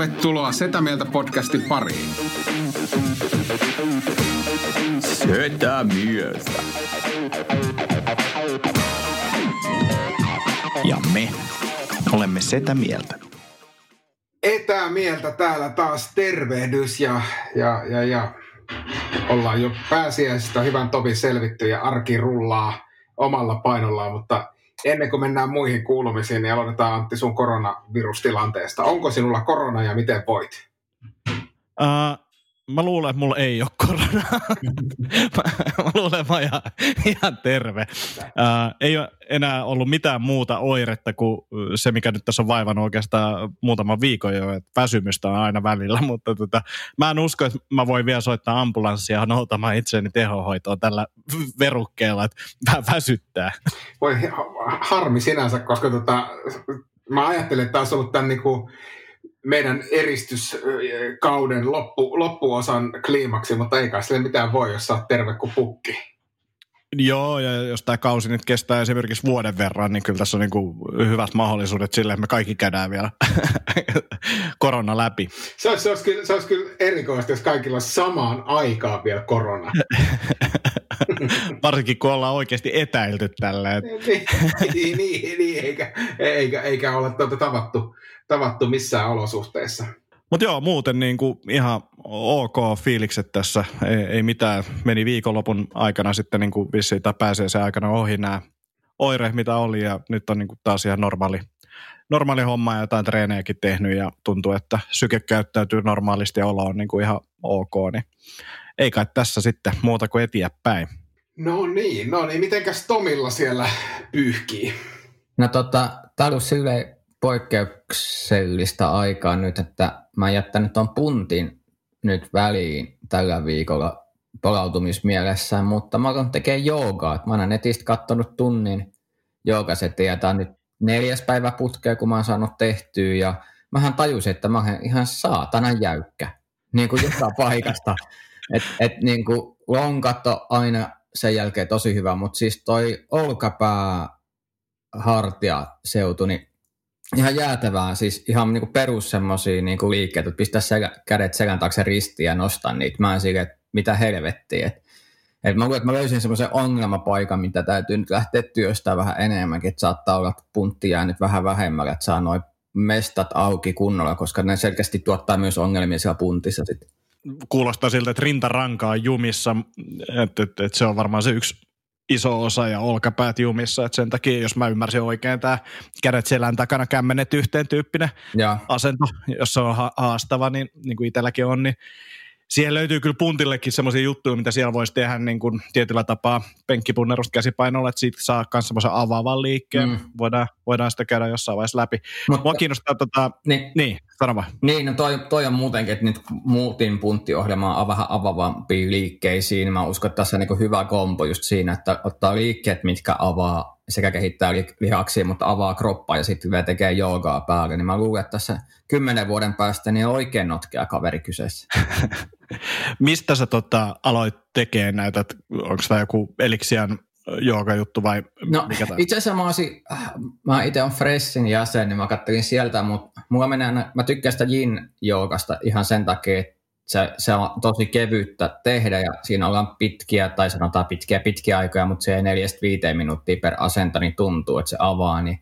Tervetuloa Setä Mieltä podcastin pariin. Setä Mieltä. Ja me olemme Setä Mieltä. Etämieltä täällä taas tervehdys ja, ja, ja, ja ollaan jo pääsiäisestä hyvän tovin selvitty ja arki rullaa omalla painollaan, mutta ennen kuin mennään muihin kuulumisiin, niin aloitetaan Antti sun koronavirustilanteesta. Onko sinulla korona ja miten voit? Uh, mä luulen, että mulla ei ole koronaa. mä, mä luulen, että mä ihan, ihan terve. Uh, ei ole enää ollut mitään muuta oiretta kuin se, mikä nyt tässä on vaivannut oikeastaan muutaman viikon jo, että väsymystä on aina välillä, mutta tota, mä en usko, että mä voin vielä soittaa ambulanssia noutamaan itseäni tehohoitoon tällä verukkeella, että vähän väsyttää. Voi harmi sinänsä, koska tota, mä ajattelin, että tämä olisi ollut tämän niin kuin meidän eristyskauden loppu, loppuosan kliimaksi, mutta ei kai sille mitään voi, jos sä oot terve kuin pukki. Joo, ja jos tämä kausi nyt kestää esimerkiksi vuoden verran, niin kyllä tässä on niin kuin hyvät mahdollisuudet sille, että me kaikki käydään vielä korona läpi. Se olisi, se, olisi kyllä, se olisi kyllä erikoista, jos kaikilla samaan aikaan vielä korona. Varsinkin kun ollaan oikeasti etäilty tällä. niin, niin, niin, eikä, eikä, eikä olla tuota tavattu, tavattu missään olosuhteissa. Mutta joo, muuten niin kuin ihan ok fiilikset tässä. Ei, ei mitään. Meni viikonlopun aikana sitten niin kuin vissiin tai pääsee se aikana ohi nämä oireet, mitä oli. Ja nyt on niin kuin taas ihan normaali, normaali homma ja jotain treenejäkin tehnyt ja tuntuu, että syke käyttäytyy normaalisti ja olo on niin kuin ihan ok. Niin ei kai tässä sitten muuta kuin eteenpäin. No niin, no niin. Mitenkäs Tomilla siellä pyyhkii? No tota, tämä on silleen poikkeuksellista aikaa nyt, että mä oon jättänyt ton puntin nyt väliin tällä viikolla palautumismielessä, mutta mä oon tekee joogaa. Mä oon netistä kattonut tunnin joogasettiä. Tämä on nyt neljäs päivä putkea, kun mä oon saanut tehtyä ja mähän tajusin, että mä oon ihan saatana jäykkä. Niin kuin joka paikasta. Et, et niin kuin lonkat on aina sen jälkeen tosi hyvä, mutta siis toi olkapää hartia seutu, niin ihan jäätävää, siis ihan niinku perus semmosia niinku liikkeitä, että pistää selä, kädet selän taakse ristiin ja nostaa niitä. Mä en sille, että mitä helvettiä. Et, et mä luulen, että mä löysin semmoisen ongelmapaikan, mitä täytyy nyt lähteä työstää vähän enemmänkin, että saattaa olla puntti nyt vähän vähemmällä, että saa noin mestat auki kunnolla, koska ne selkeästi tuottaa myös ongelmia siellä puntissa sitten kuulostaa siltä, että rintaranka on jumissa, että, että, että se on varmaan se yksi iso osa ja olkapäät jumissa, että sen takia, jos mä ymmärsin oikein, tämä kädet selän takana kämmenet yhteen tyyppinen ja. asento, jos se on haastava, niin, niin kuin itselläkin on, niin siihen löytyy kyllä puntillekin semmoisia juttuja, mitä siellä voisi tehdä niin kuin tietyllä tapaa penkkipunnerusta käsipainolla, että siitä saa myös semmoisen avaavan liikkeen. Mm. Voidaan, voidaan sitä käydä jossain vaiheessa läpi. Mutta, Mua kiinnostaa, tota, niin, niin sano vaan. Niin, no toi, toi on muutenkin, että nyt muutin punttiohjelmaa vähän avaavampiin liikkeisiin. Mä uskon, että tässä on niin hyvä kompo just siinä, että ottaa liikkeet, mitkä avaa sekä kehittää lihaksia, mutta avaa kroppaa ja sitten vielä tekee joogaa päälle. Niin mä luulen, että tässä kymmenen vuoden päästä niin on oikein notkea kaveri kyseessä. Mistä sä tota, aloit tekemään näitä? Onko tämä joku Elixian juttu vai no, mikä tämä? Itse asiassa mä, olisin, mä itse on Freshin jäsen, niin mä kattelin sieltä, mutta mulla menee, mä tykkään sitä yin-joogasta ihan sen takia, että se, se on tosi kevyttä tehdä ja siinä ollaan pitkiä, tai sanotaan pitkiä pitkiä aikoja, mutta se ei neljästä viiteen minuuttia per asento, niin tuntuu, että se avaa, niin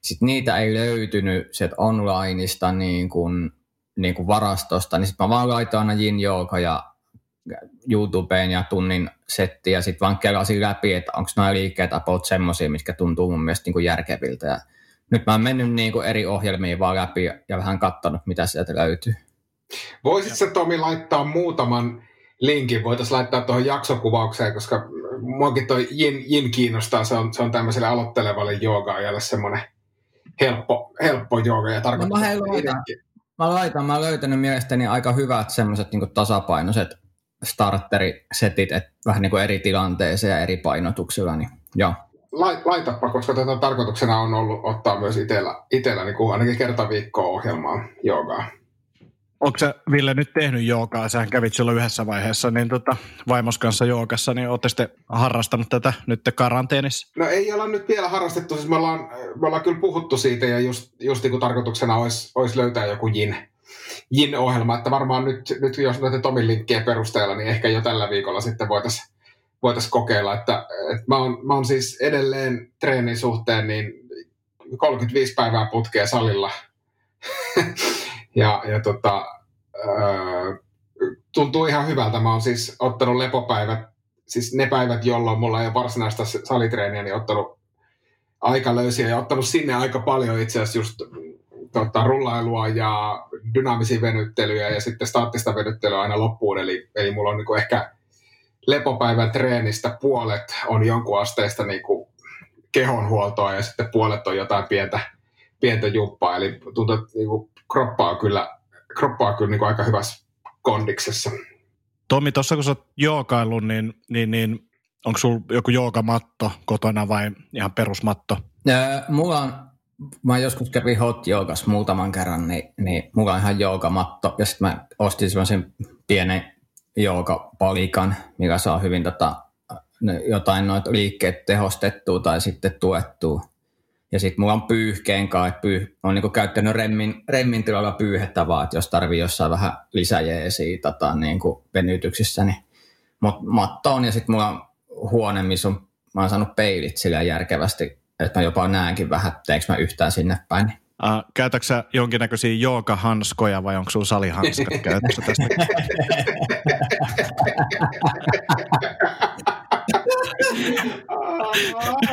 sitten niitä ei löytynyt sieltä onlineista niin kuin, niin kuin varastosta, niin sitten mä vaan laitoin aina Jin Jooga ja YouTubeen ja tunnin setti ja sitten vaan kelasin läpi, että onko nämä liikkeet about semmoisia, mitkä tuntuu mun mielestä niin kuin järkeviltä. Ja nyt mä oon mennyt niin kuin eri ohjelmiin vaan läpi ja vähän katsonut, mitä sieltä löytyy. Voisitko Tomi laittaa muutaman linkin, voitaisiin laittaa tuohon jaksokuvaukseen, koska muakin toi Jin, Jin kiinnostaa, se on, se on tämmöiselle aloittelevalle joogaajalle semmoinen helppo, helppo jooga ja tarkoittaa no, mä, laitan, mä laitan, mä oon löytänyt mielestäni aika hyvät semmoiset niin tasapainoiset starterisetit, että vähän niin kuin eri tilanteeseen ja eri painotuksilla, niin joo. Laitapa, koska tätä tarkoituksena on ollut ottaa myös itsellä, itsellä niin kuin ainakin kerta viikkoa ohjelmaan joogaa. Onko sä Ville nyt tehnyt joogaa? Sähän kävit silloin yhdessä vaiheessa niin tota, vaimos kanssa joogassa, niin olette sitten harrastanut tätä nyt karanteenissa? No ei olla nyt vielä harrastettu, siis me ollaan, me ollaan kyllä puhuttu siitä ja just, just niin kuin tarkoituksena olisi, olisi löytää joku jin, Jin-ohjelma, että varmaan nyt, nyt jos näitä Tomin linkkejä perusteella, niin ehkä jo tällä viikolla sitten voitaisiin voitais kokeilla, että, että mä, oon, mä oon siis edelleen treenin suhteen niin 35 päivää putkea salilla. ja ja tota, öö, tuntuu ihan hyvältä. Mä oon siis ottanut lepopäivät, siis ne päivät, jolloin mulla ei ole varsinaista salitreeniä, niin ottanut aika löysiä ja ottanut sinne aika paljon itse asiassa just tota, rullailua ja dynaamisia venyttelyjä ja sitten staattista venyttelyä aina loppuun. Eli, eli mulla on niin ehkä lepopäivän treenistä puolet on jonkun asteista niin kuin kehonhuoltoa ja sitten puolet on jotain pientä, pientä jumppaa. Eli tuntuu, että niin kuin kroppa on kyllä, kroppa on kyllä niin kuin aika hyvässä kondiksessa. Tomi, tuossa kun sä oot jookaillut, niin, niin, niin onko sulla joku joogamatto kotona vai ihan perusmatto? Öö, mulla on, mä joskus kävin hot joogas muutaman kerran, niin, niin mulla on ihan joogamatto. Ja sitten mä ostin sellaisen pienen joogapalikan, mikä saa hyvin tota, jotain noita liikkeet tehostettua tai sitten tuettua. Ja sitten mulla on pyyhkeen että pyyh, on niinku käyttänyt remmin, remmin tilalla pyyhettä vaan, että jos tarvii jossain vähän lisäjeesiä tota, niinku venytyksissä, niin Mut matto on ja sitten mulla on huone, missä on, mä oon saanut peilit sillä järkevästi, että mä jopa näenkin vähän, teekö mä yhtään sinne päin. Uh, käytätkö sä jonkinnäköisiä joogahanskoja vai onko sulla salihanskat käytössä tästä?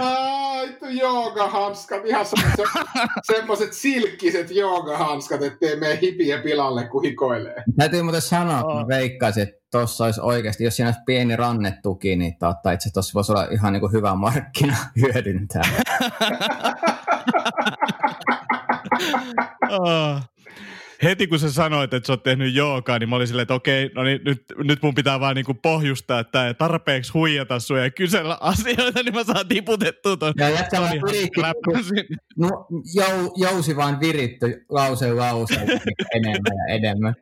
Aitu joogahanskat, ihan semmoiset, semmoiset silkkiset joogahanskat, ettei mene hipiä pilalle, kun hikoilee. Täytyy muuten sanoa, että mä veikkaisin, että tuossa olisi oikeasti, jos siinä olisi pieni rannetuki, niin totta, itse tuossa voisi olla ihan niin kuin hyvä markkina hyödyntää. oh heti kun sä sanoit, että sä oot tehnyt joogaa, niin mä olin silleen, että okei, no niin nyt, nyt mun pitää vaan niinku pohjustaa, että tarpeeksi huijata sua ja kysellä asioita, niin mä saan tiputettua ton. Ja jätkä vaan no, jou, jousi vaan viritty lause lause enemmän ja enemmän.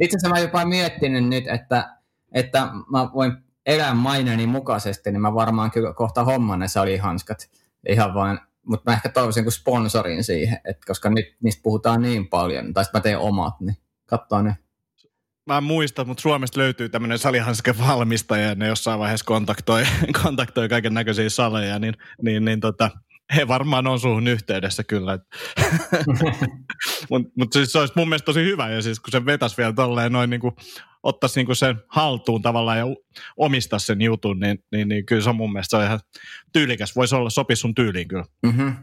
Itse asiassa mä jopa miettinyt nyt, että, että mä voin elää maineni mukaisesti, niin mä varmaan kyllä kohta homman ne salihanskat ihan vain mutta mä ehkä toivoisin kuin sponsorin siihen, että koska nyt niistä puhutaan niin paljon, tai sitten mä teen omat, niin katsoa ne. Mä en muista, mutta Suomesta löytyy tämmöinen salihanske valmistaja, ja ne jossain vaiheessa kontaktoi, kontaktoi kaiken näköisiä saleja, niin, niin, niin tota, he varmaan on suhun yhteydessä kyllä. Mutta mut siis se olisi mun mielestä tosi hyvä, ja siis kun se vetäisi vielä tolleen noin niin kuin, ottaisi niin kuin sen haltuun tavallaan ja omistaa sen jutun, niin, niin, niin kyllä se on mun mielestä on ihan tyylikäs. Voisi olla sopi sun tyyliin kyllä. Mm-hmm.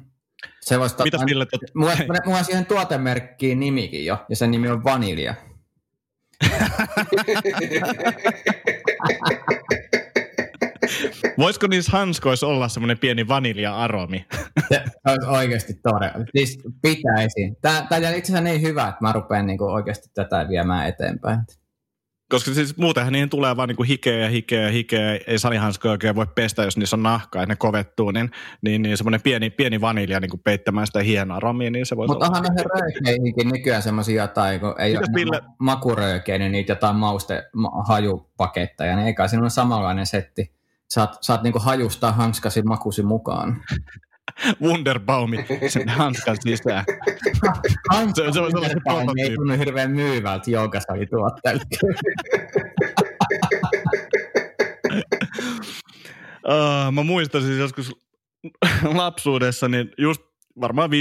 Se voisi Mitäs Ville? Tot... Mulla, mulla on siihen tuotemerkkiin nimikin jo, ja sen nimi on Vanilja. Voisiko niissä hanskoissa olla semmoinen pieni vanilja-aromi? Se olisi oikeasti todella. Siis pitäisi. Tämä, tämä on itse asiassa niin hyvä, että mä rupean niin oikeasti tätä viemään eteenpäin. Koska siis muutenhan niihin tulee vaan niinku hikeä ja hikeä ja hikeä. Ei salihanskoja oikein voi pestä, jos niissä on nahkaa, että ne kovettuu. Niin, niin, niin semmoinen pieni, pieni vanilja niin peittämään sitä hienoa romia, niin se voisi Mutta onhan näihin röökeihinkin nykyään semmoisia jotain, kun ei Mitäs ole Ville... makuröökejä, niin niitä jotain mauste hajupaketteja, niin eikä siinä ole samanlainen setti. Saat, saat niinku hajustaa hanskasi makusi mukaan. Wunderbaumi sen hanskan sisään. se, se, se, se, se ei tunnu hirveän myyvältä joogasalituotteelta. uh, mä muistan siis joskus lapsuudessa, niin just varmaan 15-16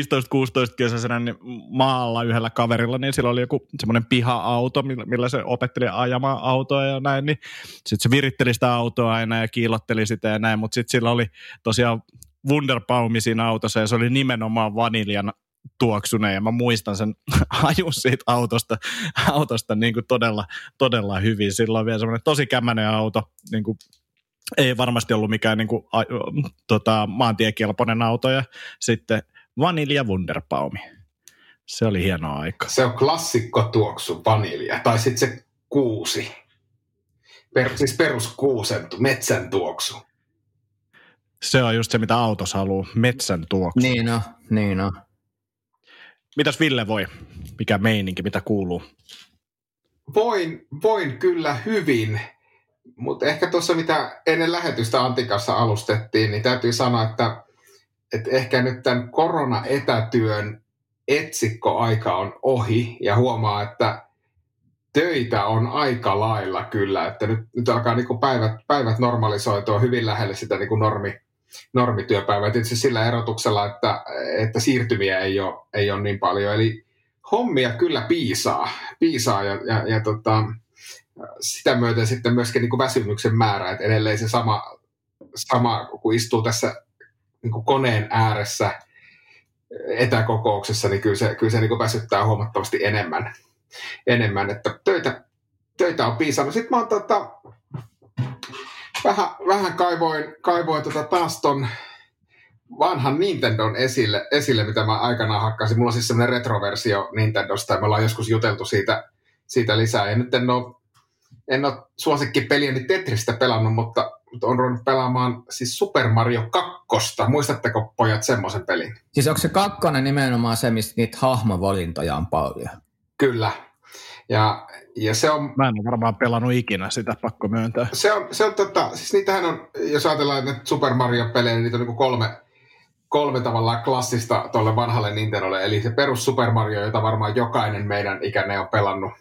kesäisenä niin maalla yhdellä kaverilla, niin sillä oli joku semmoinen piha-auto, millä se opetteli ajamaan autoa ja näin, niin sitten se viritteli sitä autoa aina ja kiilotteli sitä ja näin, mutta sitten sillä oli tosiaan Wunderbaumi siinä autossa ja se oli nimenomaan vaniljan tuoksuneen ja mä muistan sen hajun siitä autosta, autosta niin kuin todella, todella hyvin. Silloin vielä semmoinen tosi kämmäinen auto, niin kuin ei varmasti ollut mikään niin kuin, a, tota, maantiekelpoinen auto ja sitten vanilja Wunderbaumi. Se oli hieno aika. Se on klassikko tuoksu vanilja, tai sitten se kuusi. Per, siis perus kuusen, metsän tuoksu. Se on just se, mitä autos haluaa, metsän tuoksu. Niin on, niin on. Mitäs Ville voi? Mikä meininki, mitä kuuluu? Voin, voin kyllä hyvin, mutta ehkä tuossa mitä ennen lähetystä Antikassa alustettiin, niin täytyy sanoa, että, että ehkä nyt tämän korona-etätyön etsikkoaika on ohi ja huomaa, että töitä on aika lailla kyllä, että nyt, nyt alkaa niin päivät, päivät normalisoitua hyvin lähelle sitä niin normi, normityöpäivää. Tietysti sillä erotuksella, että, että siirtymiä ei ole, ei ole niin paljon. Eli hommia kyllä piisaa, piisaa ja, ja, ja tota, sitä myöten sitten myöskin niin kuin väsymyksen määrä, että edelleen se sama, sama kun istuu tässä niin kuin koneen ääressä etäkokouksessa, niin kyllä se, kyllä se niin kuin väsyttää huomattavasti enemmän, enemmän että töitä, töitä on piisannut. Sitten mä oon tota, vähän, vähän kaivoin, kaivoin tota taas ton vanhan Nintendon esille, esille, mitä mä aikanaan hakkasin. Mulla on siis semmoinen retroversio Nintendosta ja me ollaan joskus juteltu siitä, siitä lisää. Ja nyt en ole, en ole suosikkipeliäni Tetristä pelannut, mutta, on ruvennut pelaamaan siis Super Mario 2. Muistatteko pojat semmoisen pelin? Siis onko se kakkonen nimenomaan se, mistä niitä hahmovalintoja on paljon? Kyllä. Ja, ja se on... Mä en ole varmaan pelannut ikinä sitä, pakko myöntää. Se on, se on tota, siis niitähän on, jos ajatellaan että Super Mario-pelejä, niin niitä on niin kolme, kolme tavallaan klassista tuolle vanhalle Nintendolle. Eli se perus Super Mario, jota varmaan jokainen meidän ikäinen on pelannut.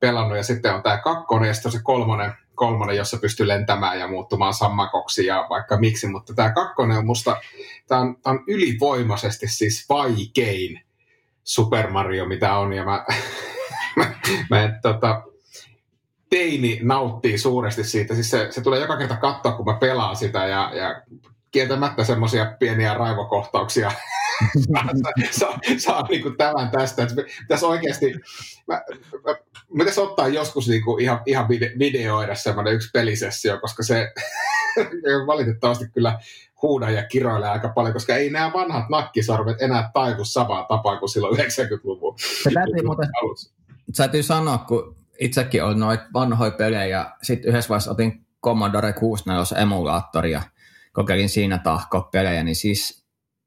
pelannut. Ja sitten on tämä kakkonen ja sitten se kolmonen, kolmonen, jossa pystyy lentämään ja muuttumaan sammakoksi ja vaikka miksi. Mutta tämä kakkonen on musta, tämä on, tää on ylivoimaisesti siis vaikein Super Mario, mitä on. Ja mä, mä, mä en, tota, teini nauttii suuresti siitä. Siis se, se tulee joka kerta katsoa, kun mä pelaan sitä ja, ja kieltämättä semmoisia pieniä raivokohtauksia saa, saa, saa niin kuin tämän tästä. Että pitäisi oikeasti, mä, mä, mä pitäisi ottaa joskus niin kuin ihan, ihan videoida semmoinen yksi pelisessio, koska se valitettavasti kyllä huuda ja kiroilee aika paljon, koska ei nämä vanhat nakkisarvet enää taivu samaa tapaa kuin silloin 90-luvun täytyy, muuten, täytyy sanoa, kun itsekin on noita vanhoja pelejä ja sitten yhdessä vaiheessa otin Commodore 64 emulaattoria kokeilin siinä tahkoa pelejä, niin siis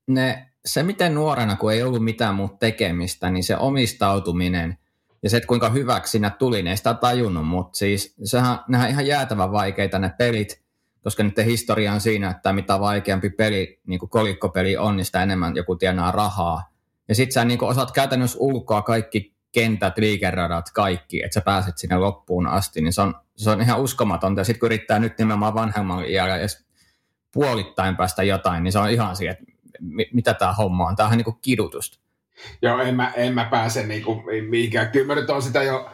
ne, se miten nuorena, kun ei ollut mitään muuta tekemistä, niin se omistautuminen ja se, että kuinka hyväksi siinä tuli, niin ei sitä tajunnut, mutta siis sehän, nehän ihan jäätävän vaikeita ne pelit, koska niiden historia on siinä, että mitä vaikeampi peli, niin kuin kolikkopeli on, niin sitä enemmän joku tienaa rahaa. Ja sit sä niin osaat käytännössä ulkoa kaikki kentät, liikeradat, kaikki, että sä pääset sinne loppuun asti, niin se on, se on ihan uskomatonta. Ja sitten kun yrittää nyt nimenomaan vanhemman iällä edes puolittain päästä jotain, niin se on ihan siihen, että mitä tämä homma on. Tämä on niin kuin kidutusta. Joo, en mä, en mä pääse niin kuin mihinkään. Kyllä mä nyt on sitä jo,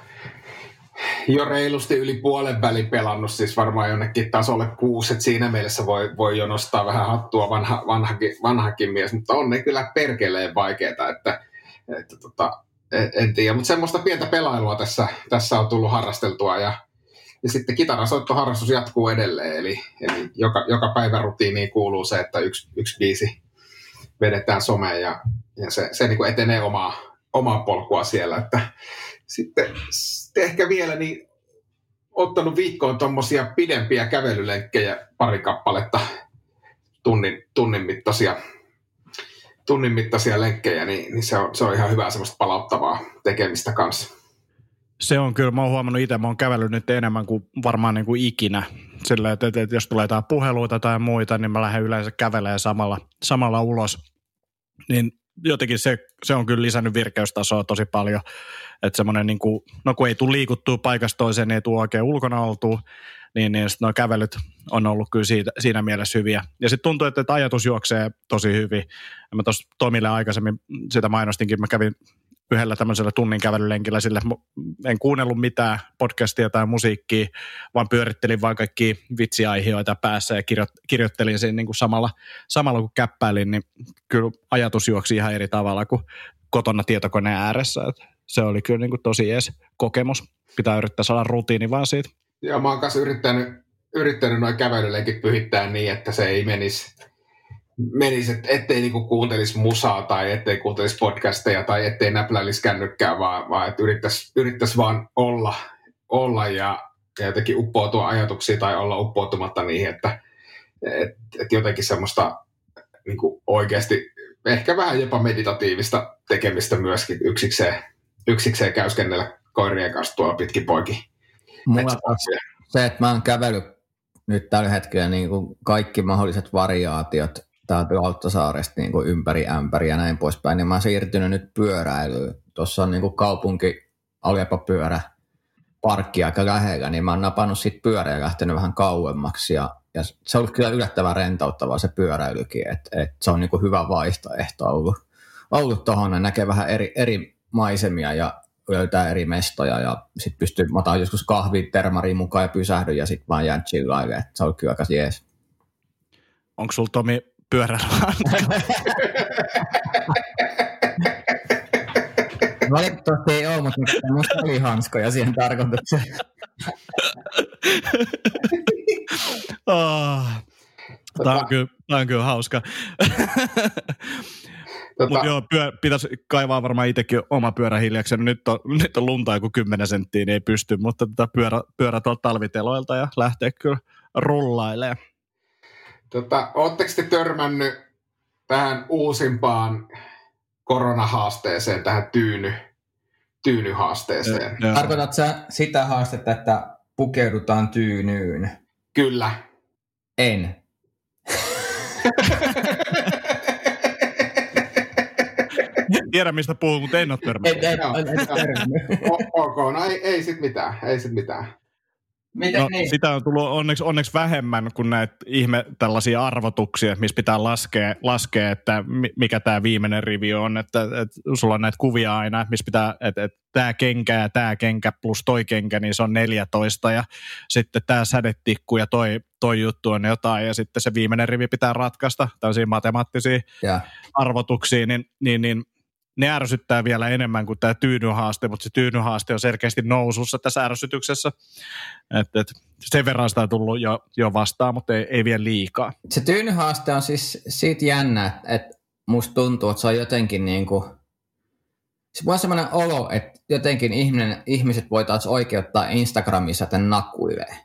jo reilusti yli puolen välin pelannut, siis varmaan jonnekin tasolle kuusi, että siinä mielessä voi, voi jo nostaa vähän hattua vanha, vanhakin, vanhakin mies, mutta on ne kyllä perkeleen vaikeita, että, että tota, en, tiedä, mutta semmoista pientä pelailua tässä, tässä on tullut harrasteltua ja ja sitten kitarasoittoharrastus jatkuu edelleen, eli, eli joka, joka päivä rutiiniin kuuluu se, että yksi, yksi biisi vedetään someen ja, ja se, se niin etenee omaa, omaa polkua siellä. Että sitten, sitten ehkä vielä niin ottanut viikkoon tuommoisia pidempiä kävelylenkkejä, pari kappaletta, tunnin, tunnin mittaisia tunnin mittaisia lenkkejä, niin, niin se, on, se on ihan hyvää semmoista palauttavaa tekemistä kanssa. Se on kyllä, mä oon huomannut itse, mä oon kävellyt nyt enemmän kuin varmaan niin kuin ikinä. Sillä, että, että, että jos tulee jotain puheluita tai muita, niin mä lähden yleensä kävelemään samalla, samalla ulos. Niin jotenkin se, se on kyllä lisännyt virkeystasoa tosi paljon. Että semmoinen, niin kuin, no kun ei tule liikuttua paikasta toiseen, niin ei tule oikein ulkona oltua, niin, niin nuo kävelyt on ollut kyllä siitä, siinä mielessä hyviä. Ja sitten tuntuu, että, että ajatus juoksee tosi hyvin. Ja mä tuossa Tomille aikaisemmin sitä mainostinkin, mä kävin yhdellä tämmöisellä tunnin kävelylenkillä sille, en kuunnellut mitään podcastia tai musiikkia, vaan pyörittelin vain kaikki vitsiaihioita päässä ja kirjo, kirjoittelin siinä niin kuin samalla, samalla kun käppäilin, niin kyllä ajatus juoksi ihan eri tavalla kuin kotona tietokoneen ääressä. Et se oli kyllä niin kuin tosi ees kokemus. Pitää yrittää saada rutiini vaan siitä. Joo, mä oon kanssa yrittänyt, yrittänyt noin kävelylenkit pyhittää niin, että se ei menisi menisi, että ettei niinku kuuntelisi musaa tai ettei kuuntelisi podcasteja tai ettei näpläilisi kännykkää, vaan, vaan että yrittäisi, yrittäisi vaan olla, olla ja, ja jotenkin uppoutua ajatuksiin tai olla uppoutumatta niihin, että et, et jotenkin semmoista niinku oikeasti ehkä vähän jopa meditatiivista tekemistä myöskin yksikseen, yksikseen käyskennellä koirien kanssa tuolla pitkin poikin. Mulla se, että mä oon kävellyt nyt tällä hetkellä niin kuin kaikki mahdolliset variaatiot täältä Lauttasaaresta niin kuin ympäri ämpäri ja näin poispäin, niin mä oon siirtynyt nyt pyöräilyyn. Tuossa on niin kuin kaupunki Alepa pyörä parkki aika lähellä, niin mä oon napannut siitä pyörää ja lähtenyt vähän kauemmaksi ja, ja se on kyllä yllättävän rentouttavaa se pyöräilykin, että et se on niin kuin hyvä vaihtoehto ollut, ollut tuohon, näkee vähän eri, eri maisemia ja löytää eri mestoja ja sitten pystyy, mä otan joskus kahvi termariin mukaan ja pysähdyn ja sitten vaan jään chillaille, että se on kyllä aika jees. Onko sulla Tomi pyörällä? Valitettavasti ei ole, mutta minusta oli hanskoja siihen tarkoitukseen. oh, tämä, on kyllä, tämä on kyllä hauska. Tota... Mutta joo, pyö, pitäisi kaivaa varmaan itsekin oma pyörä hiljaksi. Nyt on, nyt on lunta joku 10 senttiä, niin ei pysty, mutta tota pyörä, pyörä tuolta talviteloilta ja lähtee kyllä rullailemaan. Tota, Oletteko te törmännyt tähän uusimpaan koronahaasteeseen, tähän tyyny, tyynyhaasteeseen? Tarkoitatko sä sitä haastetta, että pukeudutaan tyynyyn? Kyllä. En. Tiedän, mistä puhuu, mutta en ole törmännyt. En, en, en, en törmännyt. ok, no ei, ei sit mitään, ei sit mitään. Miten no, niin? Sitä on tullut onneksi, onneksi vähemmän kuin näitä ihme tällaisia arvotuksia, missä pitää laskea, laskea että mikä tämä viimeinen rivi on. Että, että sulla on näitä kuvia aina, missä pitää, että, että tämä kenkä ja tämä kenkä plus toi kenkä, niin se on 14 ja sitten tämä sädetikku ja toi, toi juttu on jotain ja sitten se viimeinen rivi pitää ratkaista, tällaisia matemaattisia ja. arvotuksia, niin, niin, niin ne ärsyttää vielä enemmän kuin tämä tyynyhaaste, mutta se tyynyhaaste on selkeästi nousussa tässä ärsytyksessä. Et, et, sen verran sitä on tullut jo, jo vastaan, mutta ei, ei vielä liikaa. Se tyynyhaaste on siis siitä jännä, että musta tuntuu, että se on jotenkin niin kuin, se voi sellainen olo, että jotenkin ihminen, ihmiset voitaisiin oikeuttaa Instagramissa tämän nakkuilee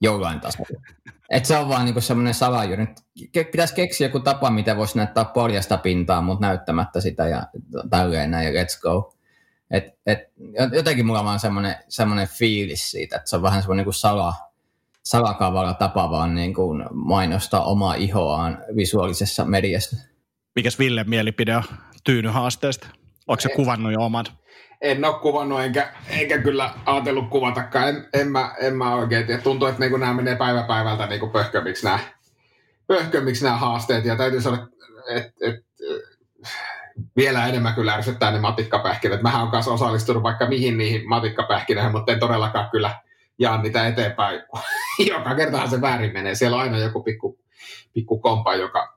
jollain tasolla. Että se on vaan niinku semmoinen salajuuri. Pitäisi keksiä joku tapa, miten voisi näyttää poljasta pintaa, mutta näyttämättä sitä ja tälleen näin ja let's go. Et, et, jotenkin mulla on vaan semmoinen, semmoinen fiilis siitä, että se on vähän semmoinen niinku sala, salakavalla tapa vaan niin kuin mainostaa omaa ihoaan visuaalisessa mediassa. Mikäs Ville mielipide on tyynyhaasteesta? Onko se kuvannut jo omat? En ole kuvannut, enkä, enkä kyllä ajatellut kuvatakaan. En, en, mä, en mä oikein tiedä. Tuntuu, että niin nämä menee päivä päivältä niin pöhkömiksi nämä, pöhkömiksi nämä haasteet. Ja täytyy sanoa, että et, vielä enemmän kyllä ärsyttää ne matikkapähkinät. Mähän olen kanssa osallistunut vaikka mihin niihin matikkapähkinöihin, mutta en todellakaan kyllä jaa niitä eteenpäin. Joka kertahan se väärin menee. Siellä on aina joku pikku, pikku kompa, joka,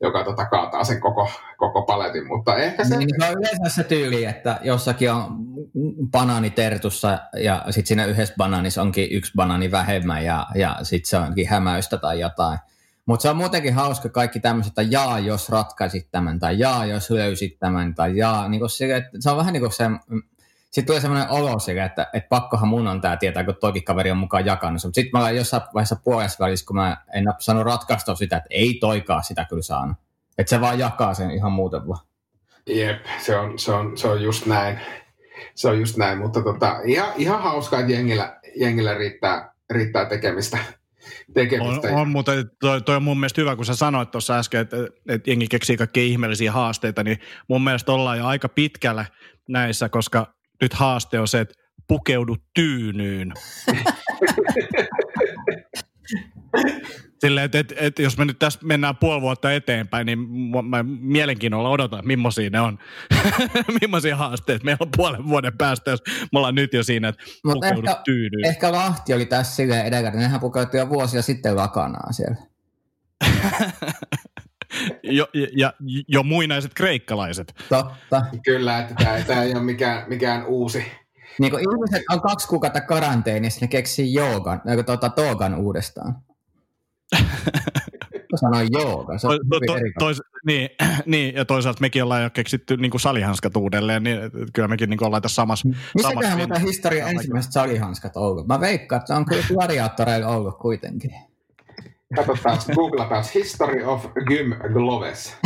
joka tota, kaataa sen koko, koko paletin, mutta ehkä se... Niin, se on yleensä se tyyli, että jossakin on banaani tertussa ja sitten siinä yhdessä banaanissa onkin yksi banaani vähemmän ja, ja sitten se onkin hämäystä tai jotain. Mutta se on muutenkin hauska kaikki tämmöiset, että jaa, jos ratkaisit tämän, tai jaa, jos löysit tämän, tai jaa, niin se, se on vähän niin kuin se, sitten tulee semmoinen olo sille, että, että pakkohan mun on tämä tietää, kun toki kaveri on mukaan jakanut Mutta sitten mä olen jossain vaiheessa puolessa välissä, kun mä en ole saanut ratkaista sitä, että ei toikaa sitä kyllä saanut. Että se vaan jakaa sen ihan muuten vaan. Jep, se on, se on, se on just näin. Se on just näin, mutta tota, ihan, ihan hauskaa, että jengillä, jengillä riittää, riittää tekemistä. tekemistä. On, on mutta toi, toi, on mun mielestä hyvä, kun sä sanoit tuossa äsken, että, että jengi keksii kaikkia ihmeellisiä haasteita, niin mun mielestä ollaan jo aika pitkällä näissä, koska nyt haaste on se, että pukeudu tyynyyn. Silleen, että, että, että jos me nyt tässä mennään puoli vuotta eteenpäin, niin mä mielenkiinnolla odotan, millaisia ne on. millaisia haasteita meillä on puolen vuoden päästä, jos me ollaan nyt jo siinä, että Mut ehkä, tyynyyn. Ehkä Lahti oli tässä silleen edellä, että nehän pukeutui jo vuosia sitten lakanaan siellä. jo, ja jo muinaiset kreikkalaiset. Totta. Kyllä, että tämä, tämä ei ole mikään, mikään uusi. Niin kuin ihmiset on kaksi kuukautta karanteenissa, ne keksii joogan, tuota, toogan uudestaan. sanoin jooga, se on to, to, tois, niin, niin, ja toisaalta mekin ollaan jo keksitty niin kuin salihanskat uudelleen, niin kyllä mekin niin kuin ollaan tässä samassa. Missäköhän muuten historia ensimmäiset salihanskat ollut? Mä veikkaan, että se on kyllä gladiaattoreilla ollut kuitenkin. Katsotaan, googlataan History of Gym Gloves.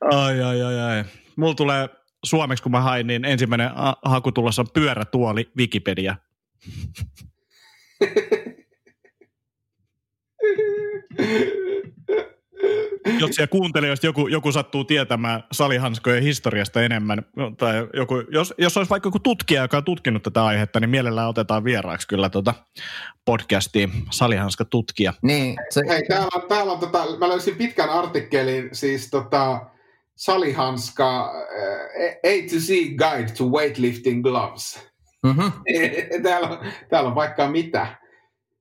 ai, ai, ai, ai. Mulla tulee suomeksi, kun mä hain, niin ensimmäinen haku tulossa on pyörätuoli Wikipedia. jos siellä kuuntelijoista joku, joku sattuu tietämään salihanskojen historiasta enemmän, tai joku, jos, jos olisi vaikka joku tutkija, joka on tutkinut tätä aihetta, niin mielellään otetaan vieraaksi kyllä tuota podcastiin salihanska tutkija. Niin, se... Hei, täällä on, täällä on tota, mä löysin pitkän artikkelin, siis tota, salihanska uh, A to Z Guide to Weightlifting Gloves. Mm-hmm. täällä, on, täällä on vaikka mitä.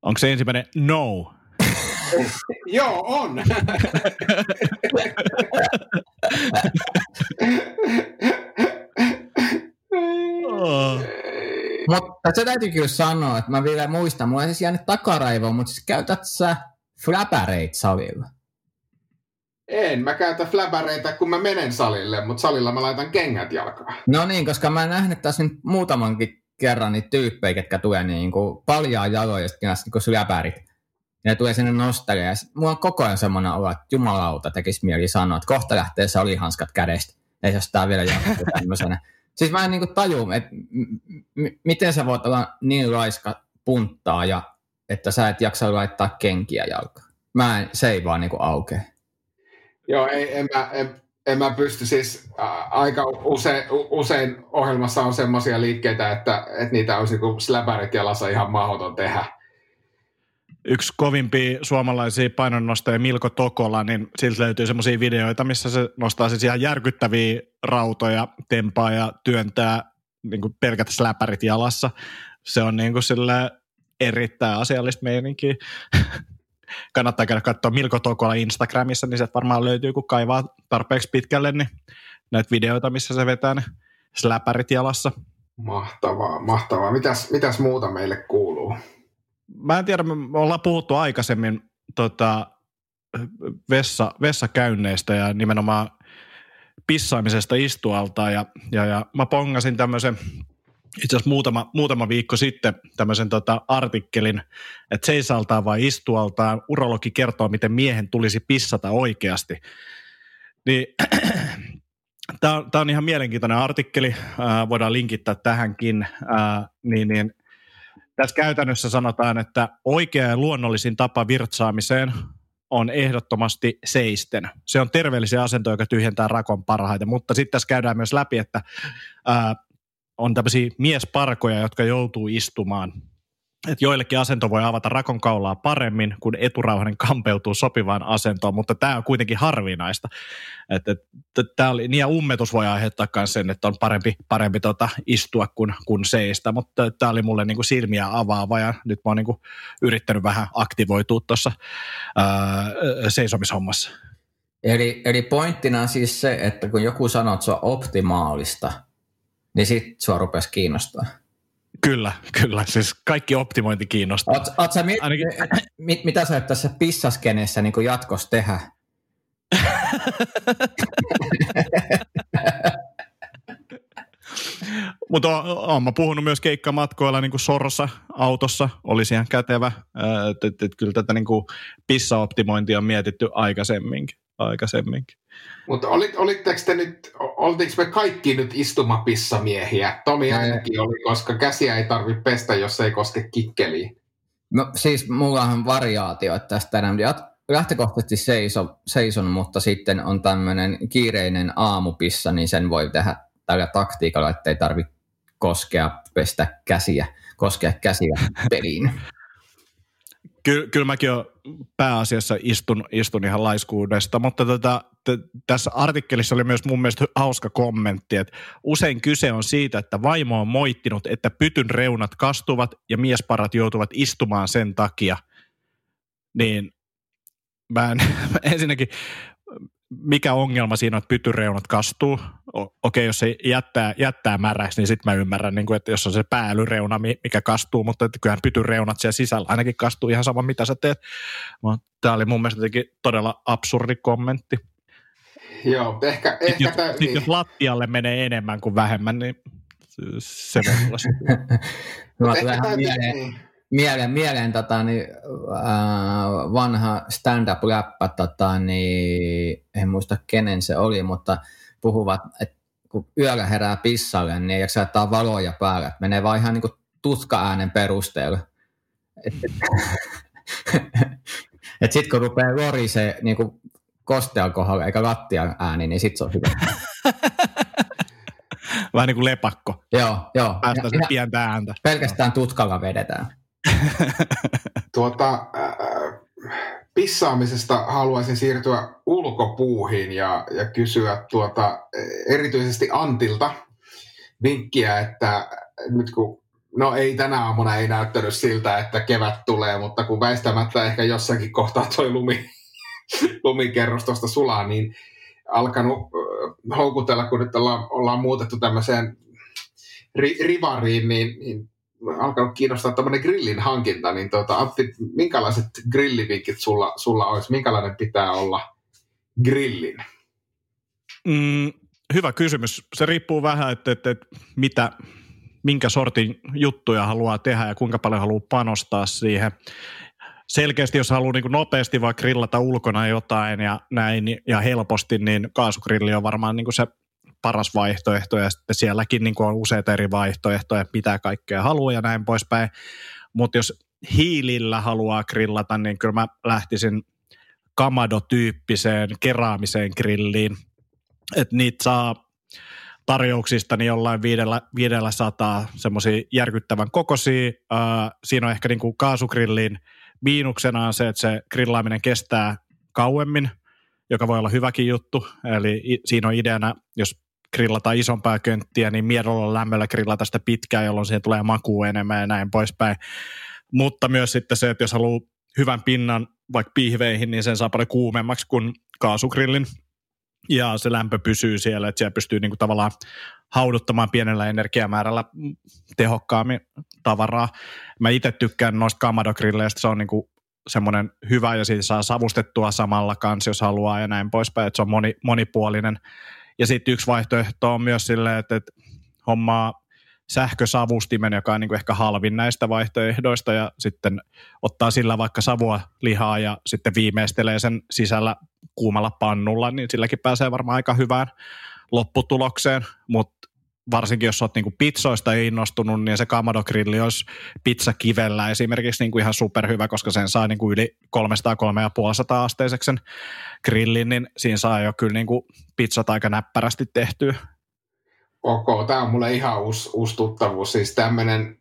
Onko se ensimmäinen no? Joo, on. Mutta se täytyy kyllä sanoa, että mä vielä muistan, mulla ei siis jäänyt takaraivoon, mutta siis käytät sä flapareit salilla? En, mä käytän flabareita, kun mä menen salille, mutta salilla mä laitan kengät jalkaan. No niin, koska mä en nähnyt tässä nyt muutamankin kerran niitä tyyppejä, ketkä tulee niin kuin paljaa jaloja ja sitten niin flabarit. Ja ne tulee sinne nostelemaan. Ja mulla on koko ajan semmoinen olo, että jumalauta tekisi mieli sanoa, että kohta lähtee salihanskat kädestä. Ei jos tää vielä jatkuu tämmöisenä. Siis mä en niin taju, että m- m- miten sä voit olla niin raiska punttaa, ja että sä et jaksa laittaa kenkiä jalkaan. Mä en, se ei vaan niin aukea. Joo, ei, en, mä, en, en mä pysty siis ä, aika usein, usein ohjelmassa on semmoisia liikkeitä, että, että niitä olisi kuin släpärit jalassa ihan mahdoton tehdä yksi kovimpia suomalaisia painonnostajia Milko Tokola, niin siltä löytyy semmoisia videoita, missä se nostaa siis ihan järkyttäviä rautoja, tempaa ja työntää niin kuin pelkät släpärit jalassa. Se on niin kuin sille erittäin asiallista meininkiä. Kannattaa käydä katsoa Milko Tokola Instagramissa, niin se varmaan löytyy, kun kaivaa tarpeeksi pitkälle, niin näitä videoita, missä se vetää ne släpärit jalassa. Mahtavaa, mahtavaa. Mitäs, mitäs muuta meille kuuluu? Mä en tiedä, me ollaan puhuttu aikaisemmin tota, vessa, vessakäynneistä ja nimenomaan pissaamisesta istualta ja, ja, ja mä pongasin tämmöisen itse asiassa muutama, muutama viikko sitten tämmöisen tota artikkelin, että seisaltaan vai istualtaan. Urologi kertoo, miten miehen tulisi pissata oikeasti. Niin Tämä on, on ihan mielenkiintoinen artikkeli, äh, voidaan linkittää tähänkin, äh, niin, niin tässä käytännössä sanotaan, että oikea ja luonnollisin tapa virtsaamiseen on ehdottomasti seisten. Se on terveellisen asento, joka tyhjentää rakon parhaiten, mutta sitten tässä käydään myös läpi, että ää, on tämmöisiä miesparkoja, jotka joutuu istumaan että joillekin asento voi avata rakon kaulaa paremmin, kun eturauhanen kampeutuu sopivaan asentoon, mutta tämä on kuitenkin harvinaista. Että, että, tämä oli, niin ja ummetus voi aiheuttaa myös sen, että on parempi, parempi tota, istua kuin, kuin seistä, mutta tämä oli mulle niin kuin silmiä avaava ja nyt mä oon niin kuin yrittänyt vähän aktivoitua tuossa seisomishommassa. Eli, eli pointtina on siis se, että kun joku sanoo, että se on optimaalista, niin sitten sua rupesi kiinnostaa. Kyllä, kyllä. Siis kaikki optimointi kiinnostaa. Oot, oot sä mit, Ainakin... mit, mitä sä tässä pissaskenessä niin jatkossa tehdä? Mutta olen mä puhunut myös keikkamatkoilla niin kuin Sorsa autossa, olisi ihan kätevä. Että et, et, kyllä tätä niin kuin pissaoptimointia on mietitty aikaisemminkin. aikaisemminkin. Mutta olit, olitteko te nyt, oltiinko me kaikki nyt istumapissamiehiä? Tomi ainakin oli, koska käsiä ei tarvitse pestä, jos ei koske kikkeliin. No siis mulla on variaatio tästä enää. Lähtökohtaisesti seison, seison, mutta sitten on tämmöinen kiireinen aamupissa, niin sen voi tehdä tällä taktiikalla, että ei tarvitse koskea, pestä käsiä, koskea käsiä peliin. Kyllä, kyllä mäkin olen pääasiassa istun, istun ihan laiskuudesta, mutta tota, t- tässä artikkelissa oli myös mun mielestä hauska kommentti, että usein kyse on siitä, että vaimo on moittinut, että pytyn reunat kastuvat ja miesparat joutuvat istumaan sen takia. Niin mä en, ensinnäkin mikä ongelma siinä on, että pytyreunat kastuu. Okei, okay, jos se jättää, jättää märäksi, niin sitten mä ymmärrän, niin kuin, että jos on se päällyreuna, mikä kastuu, mutta että kyllähän pytyreunat siellä sisällä ainakin kastuu ihan sama, mitä sä teet. Tämä oli mun mielestä todella absurdi kommentti. Joo, ehkä... ehkä jos, tämä, niin. jos lattialle menee enemmän kuin vähemmän, niin se voi olla se. vähän mieleen, niin mieleen, mieleen tota, niin, äh, vanha stand-up-läppä, tota, niin, en muista kenen se oli, mutta puhuvat, että kun yöllä herää pissalle, niin ei jaksa laittaa valoja päälle. Että menee vaan ihan niin tutka-äänen perusteella. Että et, et sitten kun rupeaa lorisee niin kostean kohdalla eikä lattian ääni, niin sit se on hyvä. Vähän niin kuin lepakko. joo, joo. Päästään Ja- se pientä ääntä. Pelkästään tutkalla vedetään. Tuota, äh, pissaamisesta haluaisin siirtyä ulkopuuhiin ja, ja kysyä tuota, erityisesti Antilta vinkkiä, että nyt kun, no ei tänä aamuna ei näyttänyt siltä, että kevät tulee, mutta kun väistämättä ehkä jossakin kohtaa toi lumi, lumikerros tuosta sulaa, niin alkanut houkutella, kun nyt ollaan, ollaan muutettu tämmöiseen ri, rivariin, niin, niin alkanut kiinnostaa tämmöinen grillin hankinta, niin tuota, Antti, minkälaiset grillivinkit sulla, sulla olisi? Minkälainen pitää olla grillin? Mm, hyvä kysymys. Se riippuu vähän, että, että, että mitä, minkä sortin juttuja haluaa tehdä ja kuinka paljon haluaa panostaa siihen. Selkeästi, jos haluaa niin nopeasti vaikka grillata ulkona jotain ja näin ja helposti, niin kaasugrilli on varmaan niin se paras vaihtoehto ja sitten sielläkin niin on useita eri vaihtoehtoja, mitä kaikkea haluaa ja näin poispäin. Mutta jos hiilillä haluaa grillata, niin kyllä mä lähtisin Kamado-tyyppiseen keraamiseen grilliin. Että niitä saa tarjouksista niin jollain viidellä, viidellä sataa semmoisia järkyttävän kokoisia. Äh, siinä on ehkä niin kuin kaasugrillin miinuksena on se, että se grillaaminen kestää kauemmin, joka voi olla hyväkin juttu. Eli siinä on ideana, jos grillataan isompaa könttiä, niin miedolla lämmöllä grillata sitä pitkään, jolloin siihen tulee makua enemmän ja näin poispäin. Mutta myös sitten se, että jos haluaa hyvän pinnan vaikka pihveihin, niin sen saa paljon kuumemmaksi kuin kaasugrillin. Ja se lämpö pysyy siellä, että siellä pystyy niinku tavallaan hauduttamaan pienellä energiamäärällä tehokkaammin tavaraa. Mä itse tykkään noista Kamado-grilleistä, se on niinku semmoinen hyvä ja siitä saa savustettua samalla kanssa, jos haluaa ja näin poispäin, että se on moni, monipuolinen. Ja sitten yksi vaihtoehto on myös silleen, että, että hommaa sähkösavustimen, joka on niin kuin ehkä halvin näistä vaihtoehdoista ja sitten ottaa sillä vaikka savua lihaa ja sitten viimeistelee sen sisällä kuumalla pannulla, niin silläkin pääsee varmaan aika hyvään lopputulokseen, mutta varsinkin jos olet niinku pizzoista innostunut, niin se Kamado grilli olisi pizzakivellä esimerkiksi niinku ihan superhyvä, koska sen saa niinku yli 300-350 asteiseksi sen grillin, niin siinä saa jo kyllä niinku pizzat aika näppärästi tehtyä. Ok, tämä on mulle ihan uusi, uusi tuttavuus. Siis tämmöinen,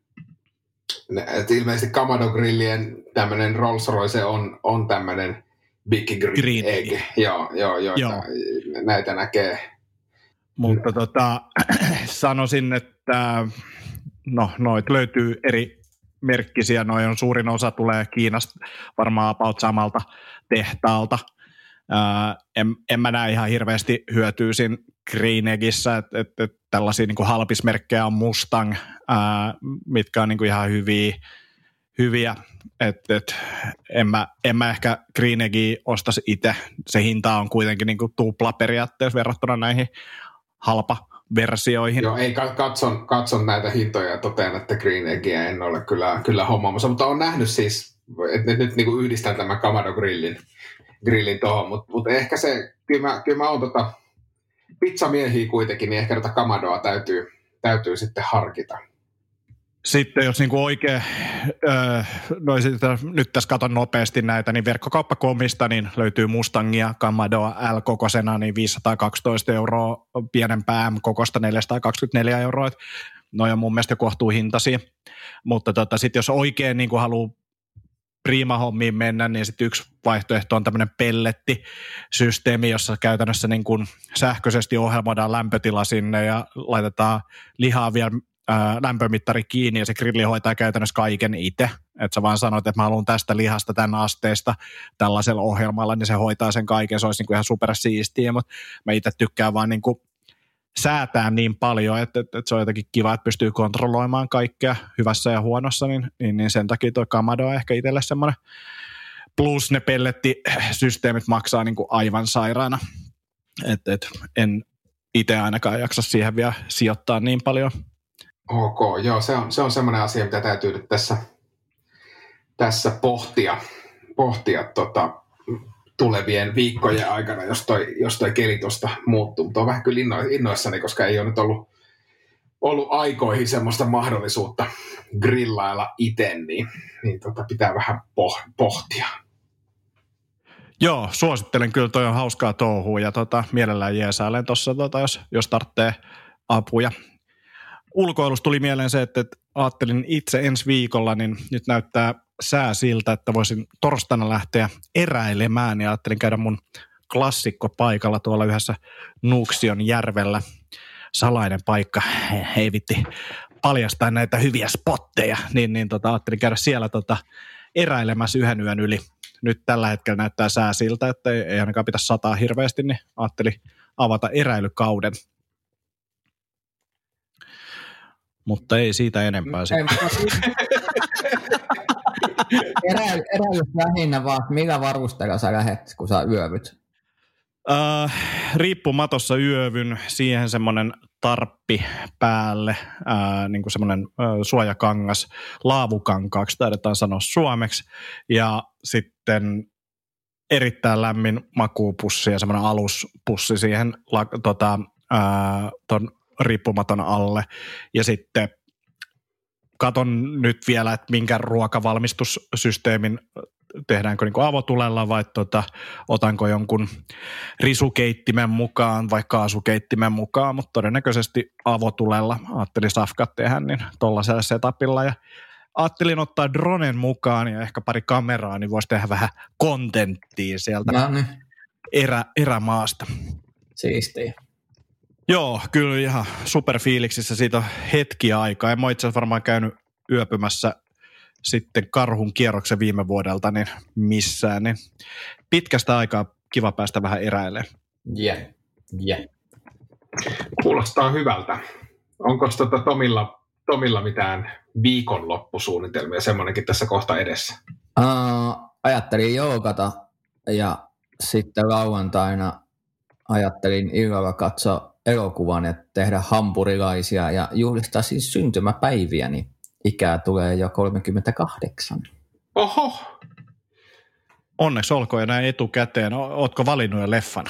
että ilmeisesti Kamado Grillien tämmöinen Rolls Royce on, on tämmöinen Big Green, Green Egg. Egg. Joo, joo, joo. Joo. Joo. Näitä näkee. Mutta tota, sanoisin, että no, noit löytyy eri merkkisiä, noin on suurin osa tulee Kiinasta varmaan about samalta tehtaalta. Ää, en, en mä näe ihan hirveästi hyötyä siinä Green Eggissä, että et, et tällaisia niin halpismerkkejä on Mustang, ää, mitkä on niin kuin ihan hyviä, hyviä. Et, et, en, mä, en mä ehkä Green Eggia ostaisi itse. Se hinta on kuitenkin niin kuin tupla periaatteessa verrattuna näihin halpa-versioihin. Joo, ei ka- katson, katson näitä hintoja ja totean, että Green Eggia en ole kyllä, kyllä hommaamassa, mutta olen nähnyt siis, että nyt, nyt niin kuin yhdistän tämän Kamado Grillin, grillin tuohon, mutta, mutta ehkä se, kyllä mä, kyllä mä oon tota, pizzamiehiä kuitenkin, niin ehkä tätä Kamadoa täytyy, täytyy sitten harkita. Sitten jos niinku oikein, öö, no nyt tässä katon nopeasti näitä, niin verkkokauppakomista niin löytyy Mustangia, Kamadoa L-kokosena, niin 512 euroa, pienempää M-kokosta 424 euroa. Noi on mun mielestä kohtuuhintaisia, mutta tota, sitten jos oikein niin haluaa priimahommiin mennä, niin sitten yksi vaihtoehto on tämmöinen pellettisysteemi, jossa käytännössä niin kuin sähköisesti ohjelmoidaan lämpötila sinne ja laitetaan lihaa vielä ää, lämpömittari kiinni ja se grilli hoitaa käytännössä kaiken itse. Että sä vaan sanoit, että mä haluan tästä lihasta tämän asteesta tällaisella ohjelmalla, niin se hoitaa sen kaiken. Se olisi niin kuin ihan supersiistiä, mutta mä itse tykkään vaan niin kuin säätää niin paljon, että, että, että se on jotenkin kiva, että pystyy kontrolloimaan kaikkea hyvässä ja huonossa, niin, niin, niin sen takia tuo Kamado on ehkä itselle semmoinen plus ne pellettisysteemit maksaa niin kuin aivan sairaana. Et, et, en itse ainakaan jaksa siihen vielä sijoittaa niin paljon. Ok, joo, se on, se on semmoinen asia, mitä täytyy nyt tässä, tässä pohtia, pohtia tota, tulevien viikkojen aikana, jos toi, jos toi keli tuosta muuttuu. Mutta on vähän kyllä inno, innoissani, koska ei ole nyt ollut, ollut aikoihin semmoista mahdollisuutta grillailla itse, niin, niin tota, pitää vähän poh, pohtia. Joo, suosittelen kyllä, toi on hauskaa touhua ja tota, mielellään jeesailen tuossa, tota, jos, jos tarvitsee apuja. Ulkoilusta tuli mieleen se, että, että ajattelin itse ensi viikolla, niin nyt näyttää sää siltä, että voisin torstaina lähteä eräilemään ja ajattelin käydä mun klassikko paikalla tuolla yhdessä Nuuksion järvellä. Salainen paikka, ei vitti paljastaa näitä hyviä spotteja, niin, niin tota, ajattelin käydä siellä tota, eräilemässä yhden yön yli. Nyt tällä hetkellä näyttää sää siltä, että ei, ei ainakaan pitäisi sataa hirveästi, niin ajattelin avata eräilykauden. Mutta ei siitä enempää. Ei, Eräily lähinnä vaan, millä varusteella sä lähet, kun sä yövyt? Uh, riippumatossa yövyn, siihen semmoinen tarppi päälle, uh, niin kuin semmoinen uh, suojakangas, laavukankaaksi taidetaan sanoa suomeksi, ja sitten erittäin lämmin makuupussi ja semmoinen aluspussi siihen la, tota, uh, ton riippumaton alle, ja sitten katon nyt vielä, että minkä ruokavalmistussysteemin tehdäänkö niin avotulella vai tota, otanko jonkun risukeittimen mukaan vai kaasukeittimen mukaan, mutta todennäköisesti avotulella ajattelin safkat tehdä niin tuollaisella setupilla ja ajattelin ottaa dronen mukaan ja ehkä pari kameraa, niin voisi tehdä vähän kontenttia sieltä no niin. erä, erämaasta. Siistiä. Joo, kyllä ihan superfiiliksissä siitä hetki aikaa. En mä itse varmaan käynyt yöpymässä sitten karhun kierroksen viime vuodelta niin missään. Niin pitkästä aikaa kiva päästä vähän eräilemään. Yeah. yeah. Kuulostaa hyvältä. Onko tota Tomilla, Tomilla mitään viikonloppusuunnitelmia semmoinenkin tässä kohta edessä? Uh, ajattelin joogata ja sitten lauantaina ajattelin illalla katsoa elokuvan ja tehdä hampurilaisia ja juhlistaa siis syntymäpäiviä, niin ikää tulee jo 38. Oho! Onneksi olkoon jo näin etukäteen. Ootko valinnut jo leffan?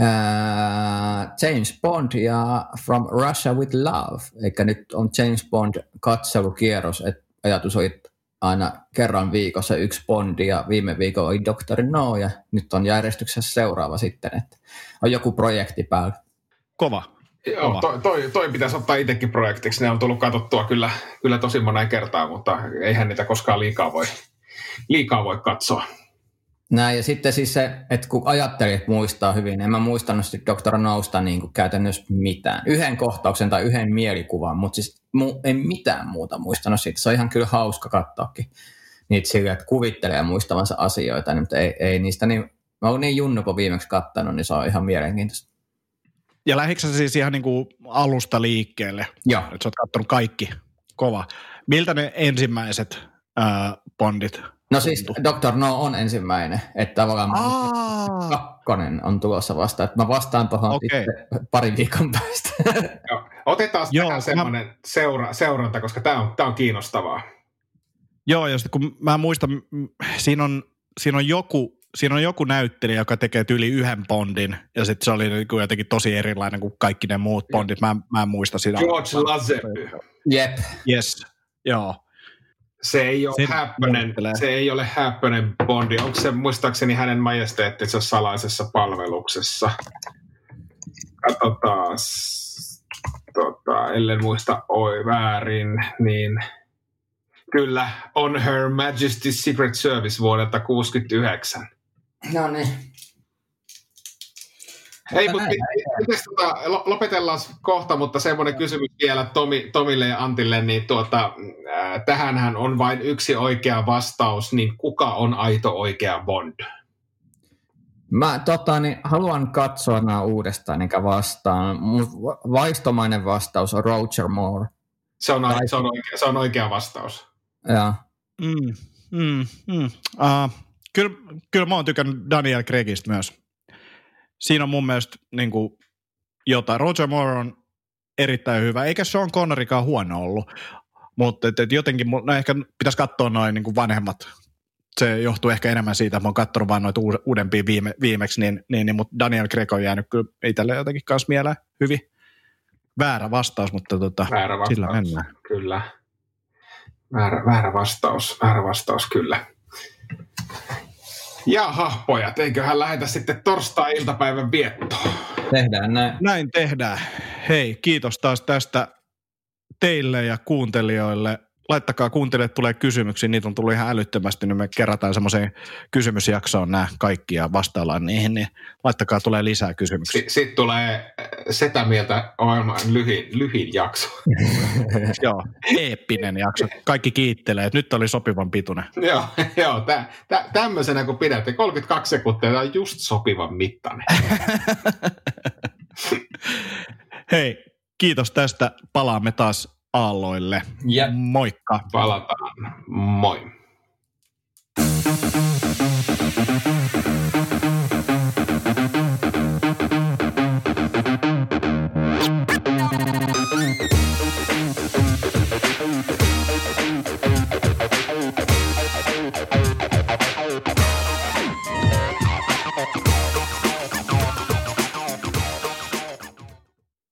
Uh, James Bond ja From Russia with Love. Eikä nyt on James Bond katselukierros. Et ajatus oli aina kerran viikossa yksi Bondi ja viime viikolla oli Dr. No ja nyt on järjestyksessä seuraava sitten. Että on joku projekti päällä. Kova. Joo, toi, toi, toi pitäisi ottaa itsekin projektiksi. Ne on tullut katsottua kyllä, kyllä tosi monen kertaa, mutta eihän niitä koskaan liikaa voi, liikaa voi katsoa. Näin, ja sitten siis se, että kun ajattelit muistaa hyvin, en mä muistanut sitten Dr. Nousta niin kuin käytännössä mitään. Yhden kohtauksen tai yhden mielikuvan, mutta siis mu, en mitään muuta muistanut siitä. Se on ihan kyllä hauska katsoakin niitä sille, että kuvittelee muistavansa asioita, niin, mutta ei, ei niistä niin, mä oon niin junnu, kun viimeksi katsonut, niin se on ihan mielenkiintoista. Ja lähdikö siis ihan niin kuin alusta liikkeelle? Joo. Että sä oot katsonut kaikki. Kova. Miltä ne ensimmäiset äh, bondit No siis Dr. No on ensimmäinen, että tavallaan Aa. kakkonen on tulossa vasta. Että mä vastaan tuohon okay. pari viikon päästä. Joo. Otetaan Joo, tähän semmoinen mä... seura, seuranta, koska tämä on, tää on kiinnostavaa. Joo, ja kun mä muistan, siinä on, siinä on joku siinä on joku näyttelijä, joka tekee yli yhden bondin, ja sitten se oli niin jotenkin tosi erilainen kuin kaikki ne muut bondit. Mä, mä en muista sitä. George Lazenby. Jep. Yes, joo. Se ei ole häppönen, se ei ole häppönen bondi. Onko se muistaakseni hänen majesteettinsa salaisessa palveluksessa? Katsotaan. Tota, ellen muista oi väärin, niin kyllä on Her Majesty's Secret Service vuodelta 69. No niin. Ei, mutta mites, tota, lopetellaan kohta, mutta semmoinen kysymys vielä Tomi, Tomille ja Antille, niin tuota, äh, tähänhän on vain yksi oikea vastaus, niin kuka on aito oikea Bond? Mä tota, niin, haluan katsoa nämä uudestaan, enkä vastaan. Mun vaistomainen vastaus on Roger Moore. Se on, se on, oikea, se on oikea vastaus. Joo. Mm, mm, mm. Uh, kyllä, kyllä mä oon tykännyt Daniel Craigista myös. Siinä on mun mielestä niin kuin, jotain. Roger Moore on erittäin hyvä, eikä Sean Connorikaan huono ollut. Mutta et, et jotenkin, no ehkä pitäisi katsoa noin niin vanhemmat. Se johtuu ehkä enemmän siitä, että mä oon katsonut vain noita uudempia viime, viimeksi, niin, niin, niin, mutta Daniel Craig on jäänyt kyllä itselle jotenkin kanssa mieleen hyvin. Väärä vastaus, mutta tota, väärä vastaus, sillä mennään. Kyllä. Väärä, väärä vastaus, väärä vastaus, kyllä. Jaha, pojat, eiköhän lähetä sitten torstai-iltapäivän viettoon. Tehdään näin. Näin tehdään. Hei, kiitos taas tästä teille ja kuuntelijoille. Laittakaa kuuntelijat tulee kysymyksiä, niitä on tullut ihan älyttömästi, niin me kerätään semmoiseen kysymysjaksoon nämä kaikki ja vastaillaan niihin, niin laittakaa tulee lisää kysymyksiä. S- Sitten tulee äh, setä mieltä maailman lyhin, lyhin jakso. Joo, eeppinen jakso. Kaikki kiittelee, että nyt oli sopivan pituinen. joo, joo tä, tä, tämmöisenä kun pidätte, 32 sekuntia, tämä on just sopivan mittainen. Hei, kiitos tästä. Palaamme taas aalloille. Ja Moikka. Palataan. Moi.